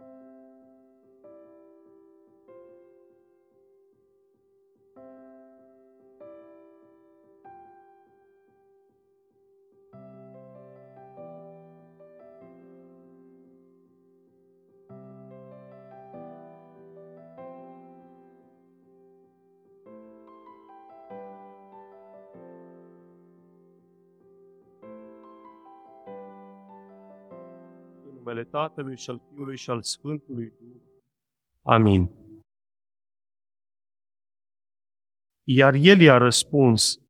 you. Numele Tatălui și al Fiului și al Sfântului Duh. Amin. Iar el i-a răspuns,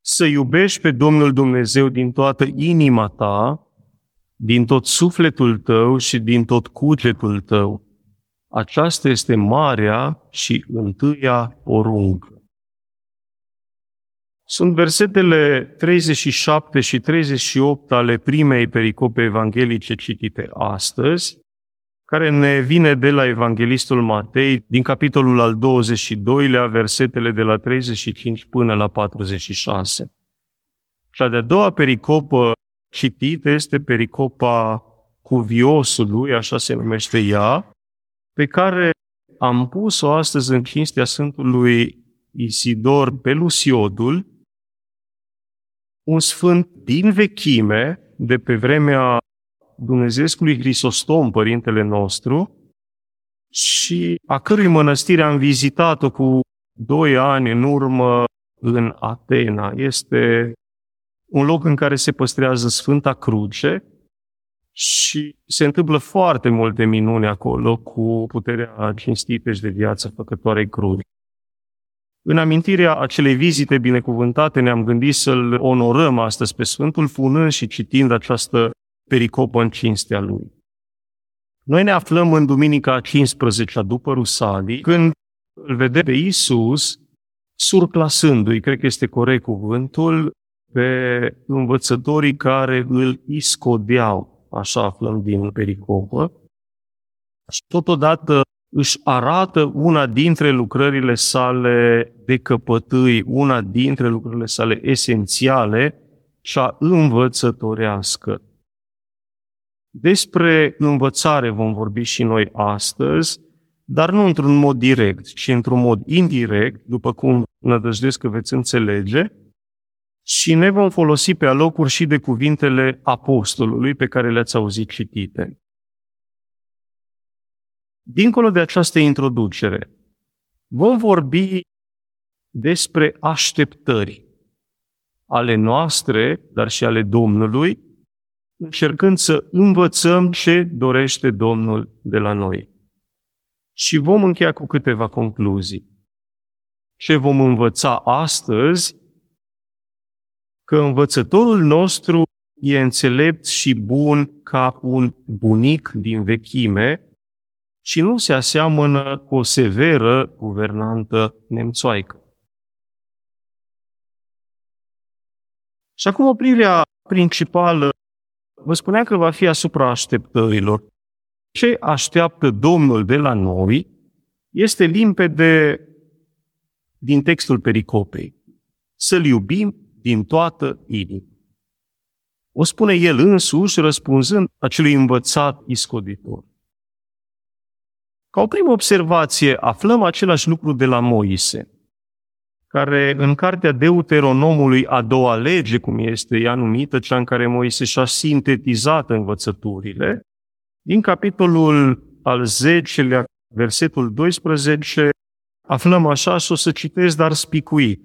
să iubești pe Domnul Dumnezeu din toată inima ta, din tot sufletul tău și din tot cugetul tău. Aceasta este marea și întâia poruncă. Sunt versetele 37 și 38 ale primei pericope evanghelice citite astăzi, care ne vine de la Evanghelistul Matei, din capitolul al 22-lea, versetele de la 35 până la 46. Cea de-a doua pericopă citită este pericopa cuviosului, așa se numește ea, pe care am pus-o astăzi în cinstea Sfântului Isidor Pelusiodul, un sfânt din vechime, de pe vremea Dumnezeescului Hrisostom, părintele nostru, și a cărui mănăstire am vizitat-o cu doi ani în urmă în Atena. Este un loc în care se păstrează Sfânta Cruce și se întâmplă foarte multe minuni acolo cu puterea cinstită și de viață făcătoarei cruci. În amintirea acelei vizite binecuvântate ne-am gândit să-L onorăm astăzi pe Sfântul, punând și citind această pericopă în cinstea Lui. Noi ne aflăm în Duminica 15 după Rusalii, când îl vede pe Iisus surclasându-i, cred că este corect cuvântul, pe învățătorii care îl iscodeau, așa aflăm din pericopă, și totodată își arată una dintre lucrările sale de căpătâi, una dintre lucrările sale esențiale, cea învățătorească. Despre învățare vom vorbi și noi astăzi, dar nu într-un mod direct, ci într-un mod indirect, după cum nădăjduiesc că veți înțelege, și ne vom folosi pe alocuri și de cuvintele apostolului pe care le-ați auzit citite. Dincolo de această introducere, vom vorbi despre așteptări ale noastre, dar și ale Domnului, încercând să învățăm ce dorește Domnul de la noi. Și vom încheia cu câteva concluzii. Ce vom învăța astăzi? Că învățătorul nostru e înțelept și bun ca un bunic din vechime, și nu se aseamănă cu o severă guvernantă nemțoaică. Și acum oprirea principală, vă spunea că va fi asupra așteptărilor. Ce așteaptă Domnul de la noi este limpede din textul pericopei. Să-L iubim din toată inima. O spune el însuși răspunzând acelui învățat iscoditor. Ca o primă observație, aflăm același lucru de la Moise, care în cartea Deuteronomului a doua lege, cum este ea numită, cea în care Moise și-a sintetizat învățăturile, din capitolul al 10-lea, versetul 12, aflăm așa și o să citesc, dar spicuit.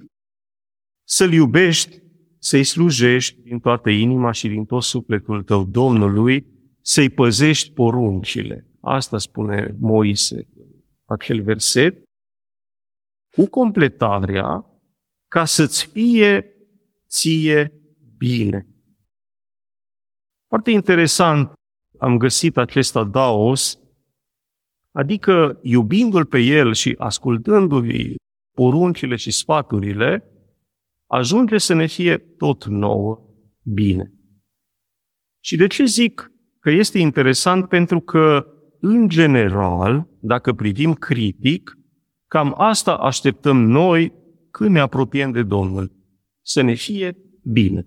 Să-L iubești, să-i slujești din toată inima și din tot sufletul tău Domnului, să-i păzești poruncile. Asta spune Moise, acel verset, cu completarea ca să-ți fie ție bine. Foarte interesant am găsit acest adaos, adică iubindu-l pe el și ascultându-i poruncile și sfaturile, ajunge să ne fie tot nouă bine. Și de ce zic că este interesant? Pentru că în general, dacă privim critic, cam asta așteptăm noi când ne apropiem de Domnul. Să ne fie bine.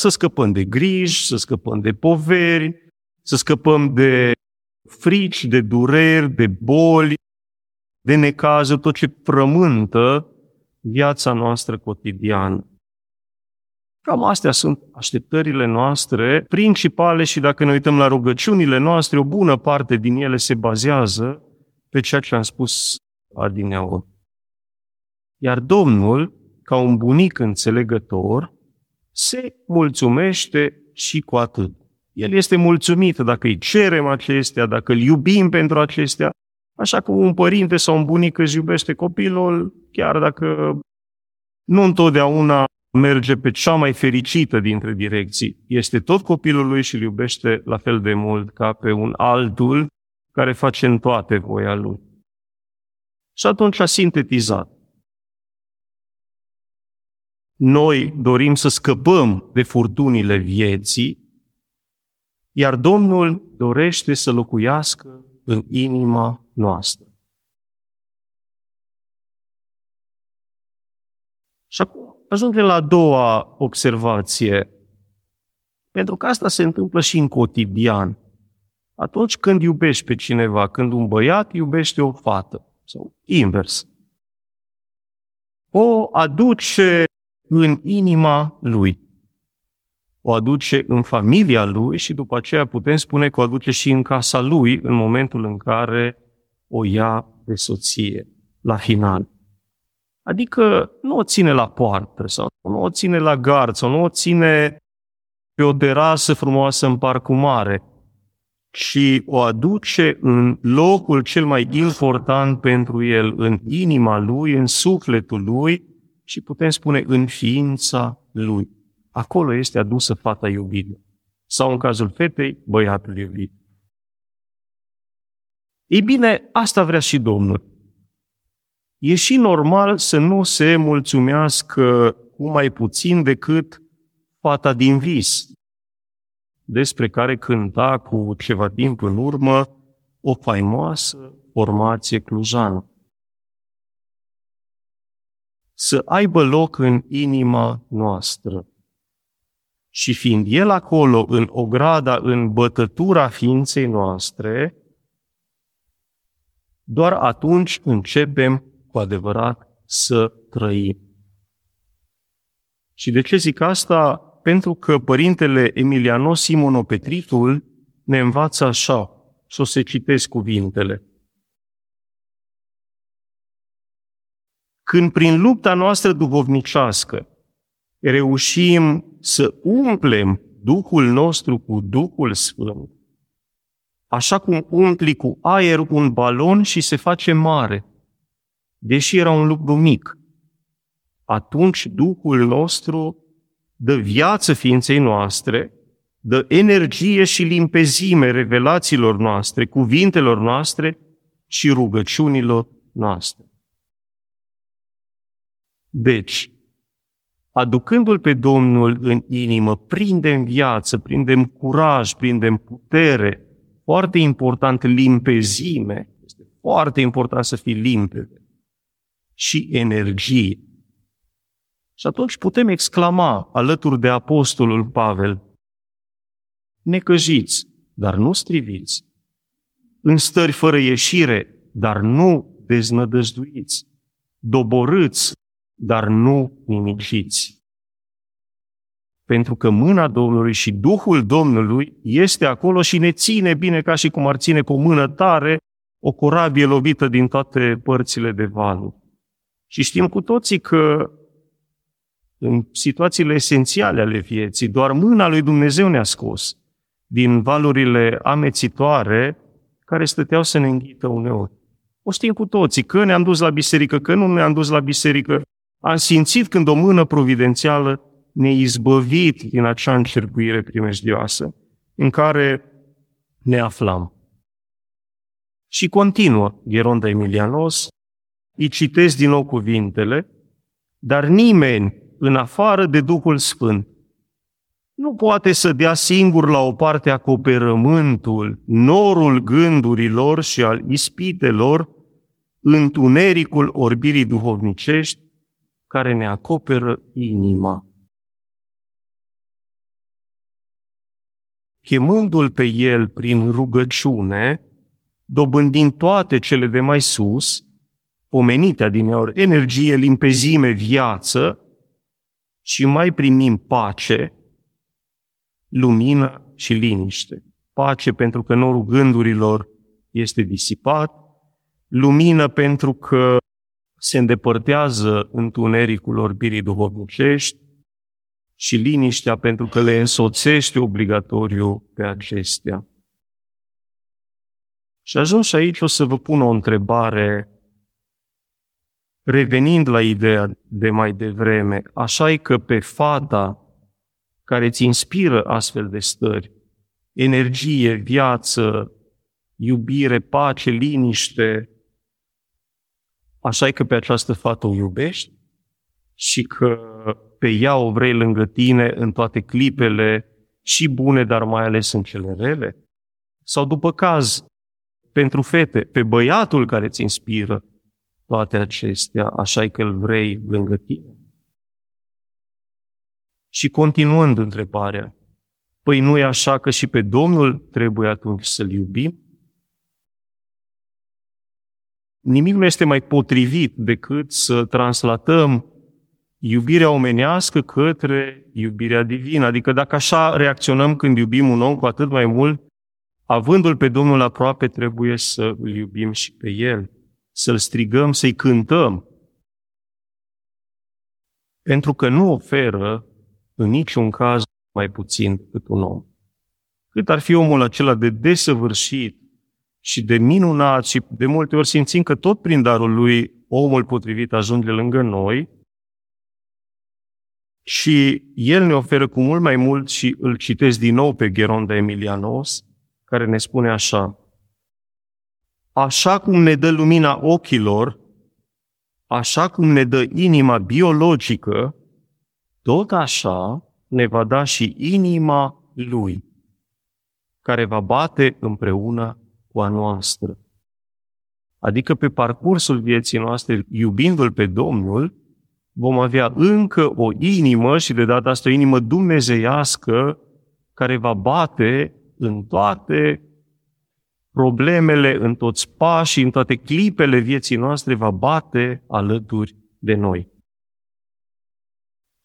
să scăpăm de griji, să scăpăm de poveri, să scăpăm de frici, de dureri, de boli, de necazuri, tot ce frământă viața noastră cotidiană. Cam astea sunt așteptările noastre principale și dacă ne uităm la rugăciunile noastre, o bună parte din ele se bazează pe ceea ce am spus adineauri. Iar Domnul, ca un bunic înțelegător, se mulțumește și cu atât. El este mulțumit dacă îi cerem acestea, dacă îl iubim pentru acestea, așa cum un părinte sau un bunic își iubește copilul, chiar dacă nu întotdeauna merge pe cea mai fericită dintre direcții. Este tot copilul lui și îl iubește la fel de mult ca pe un altul care face în toate voia lui. Și atunci a sintetizat. Noi dorim să scăpăm de furtunile vieții, iar Domnul dorește să locuiască în inima noastră. Și acum ajungem la a doua observație. Pentru că asta se întâmplă și în cotidian. Atunci când iubești pe cineva, când un băiat iubește o fată, sau invers, o aduce în inima lui. O aduce în familia lui și după aceea putem spune că o aduce și în casa lui în momentul în care o ia pe soție, la final. Adică nu o ține la poartă sau nu o ține la gard sau nu o ține pe o terasă frumoasă în parcul mare, și o aduce în locul cel mai important pentru el, în inima lui, în sufletul lui și putem spune în ființa lui. Acolo este adusă fata iubită. Sau în cazul fetei, băiatul iubit. Ei bine, asta vrea și Domnul. E și normal să nu se mulțumească cu mai puțin decât fata din vis, despre care cânta cu ceva timp în urmă o faimoasă formație clujană. Să aibă loc în inima noastră. Și fiind El acolo, în ograda, în bătătura ființei noastre, doar atunci începem cu adevărat să trăim. Și de ce zic asta? Pentru că părintele Emiliano Simonopetritul ne învață așa, să o se citesc cuvintele. Când prin lupta noastră duhovnicească reușim să umplem Duhul nostru cu Duhul Sfânt, așa cum umpli cu aer un balon și se face mare, deși era un lucru mic, atunci Duhul nostru dă viață ființei noastre, dă energie și limpezime revelațiilor noastre, cuvintelor noastre și rugăciunilor noastre. Deci, aducându-L pe Domnul în inimă, prindem viață, prindem curaj, prindem putere, foarte important, limpezime, este foarte important să fii limpede, și energie. Și atunci putem exclama alături de apostolul Pavel, necăjiți, dar nu striviți, în stări fără ieșire, dar nu deznădăjduiți, doborâți, dar nu nimiciți. Pentru că mâna Domnului și Duhul Domnului este acolo și ne ține bine ca și cum ar ține cu o mână tare o corabie lovită din toate părțile de valuri. Și știm cu toții că în situațiile esențiale ale vieții. Doar mâna lui Dumnezeu ne-a scos din valurile amețitoare care stăteau să ne înghită uneori. O știm cu toții, că ne-am dus la biserică, că nu ne-am dus la biserică. Am simțit când o mână providențială ne izbăvit din acea încercuire primejdioasă în care ne aflam. Și continuă Gheronda Emilianos, îi citesc din nou cuvintele, dar nimeni în afară de Duhul Sfânt. Nu poate să dea singur la o parte acoperământul, norul gândurilor și al ispitelor, întunericul orbirii duhovnicești care ne acoperă inima. chemându-l pe el prin rugăciune, dobândind toate cele de mai sus, pomenite adineori, energie, limpezime, viață, și mai primim pace, lumină și liniște. Pace pentru că norul gândurilor este disipat, lumină pentru că se îndepărtează întunericul orbirii duhovnicești și liniștea pentru că le însoțește obligatoriu pe acestea. Și ajuns aici o să vă pun o întrebare revenind la ideea de mai devreme, așa e că pe fata care îți inspiră astfel de stări, energie, viață, iubire, pace, liniște, așa e că pe această fată o iubești și că pe ea o vrei lângă tine în toate clipele și bune, dar mai ales în cele rele? Sau după caz, pentru fete, pe băiatul care îți inspiră toate acestea, așa că îl vrei lângă tine? Și continuând întrebarea, păi nu e așa că și pe Domnul trebuie atunci să-L iubim? Nimic nu este mai potrivit decât să translatăm iubirea omenească către iubirea divină. Adică dacă așa reacționăm când iubim un om, cu atât mai mult, avându-l pe Domnul aproape, trebuie să îl iubim și pe el, să-l strigăm, să-i cântăm. Pentru că nu oferă în niciun caz mai puțin decât un om. Cât ar fi omul acela de desăvârșit și de minunat și de multe ori simțim că tot prin darul lui omul potrivit ajunge lângă noi și el ne oferă cu mult mai mult și îl citesc din nou pe Geronda Emilianos, care ne spune așa, Așa cum ne dă lumina ochilor, așa cum ne dă inima biologică, tot așa ne va da și inima Lui, care va bate împreună cu a noastră. Adică pe parcursul vieții noastre, iubindu-L pe Domnul, vom avea încă o inimă și de data asta o inimă dumnezeiască care va bate în toate problemele, în toți pașii, în toate clipele vieții noastre, va bate alături de noi.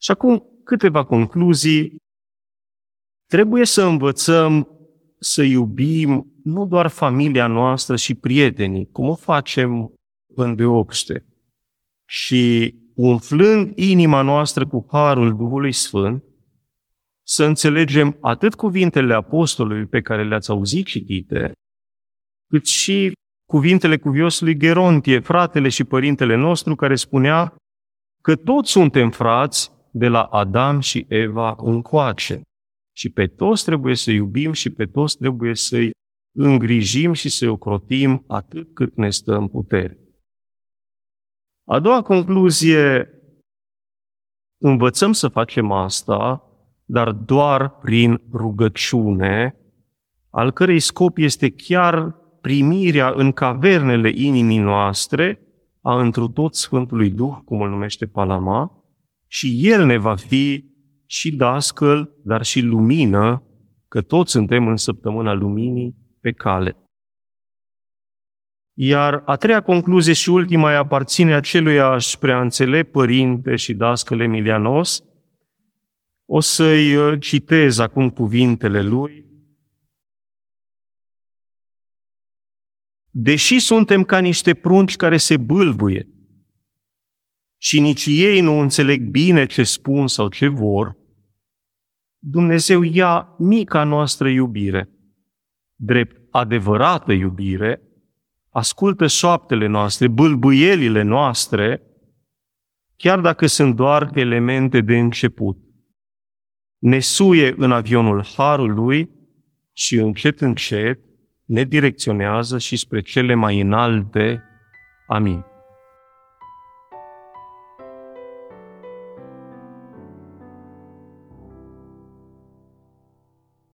Și acum câteva concluzii. Trebuie să învățăm să iubim nu doar familia noastră și prietenii, cum o facem în deopște, și umflând inima noastră cu harul Duhului Sfânt, să înțelegem atât cuvintele apostolului pe care le-ați auzit citite, cât și cuvintele cuviosului Gerontie, fratele și părintele nostru, care spunea că toți suntem frați de la Adam și Eva încoace. Și pe toți trebuie să iubim și pe toți trebuie să-i îngrijim și să-i ocrotim atât cât ne stă în putere. A doua concluzie, învățăm să facem asta, dar doar prin rugăciune, al cărei scop este chiar primirea în cavernele inimii noastre a întru tot Sfântului Duh, cum îl numește Palama, și El ne va fi și dascăl, dar și lumină, că toți suntem în săptămâna luminii pe cale. Iar a treia concluzie și ultima aparține aceluiași preanțelept părinte și dascăl Emilianos. O să-i uh, citez acum cuvintele lui. Deși suntem ca niște prunci care se bâlbuie și nici ei nu înțeleg bine ce spun sau ce vor, Dumnezeu ia mica noastră iubire, drept adevărată iubire, ascultă șoaptele noastre, bâlbâielile noastre, chiar dacă sunt doar elemente de început. Ne suie în avionul Harului și încet, încet ne direcționează și spre cele mai înalte. Amin.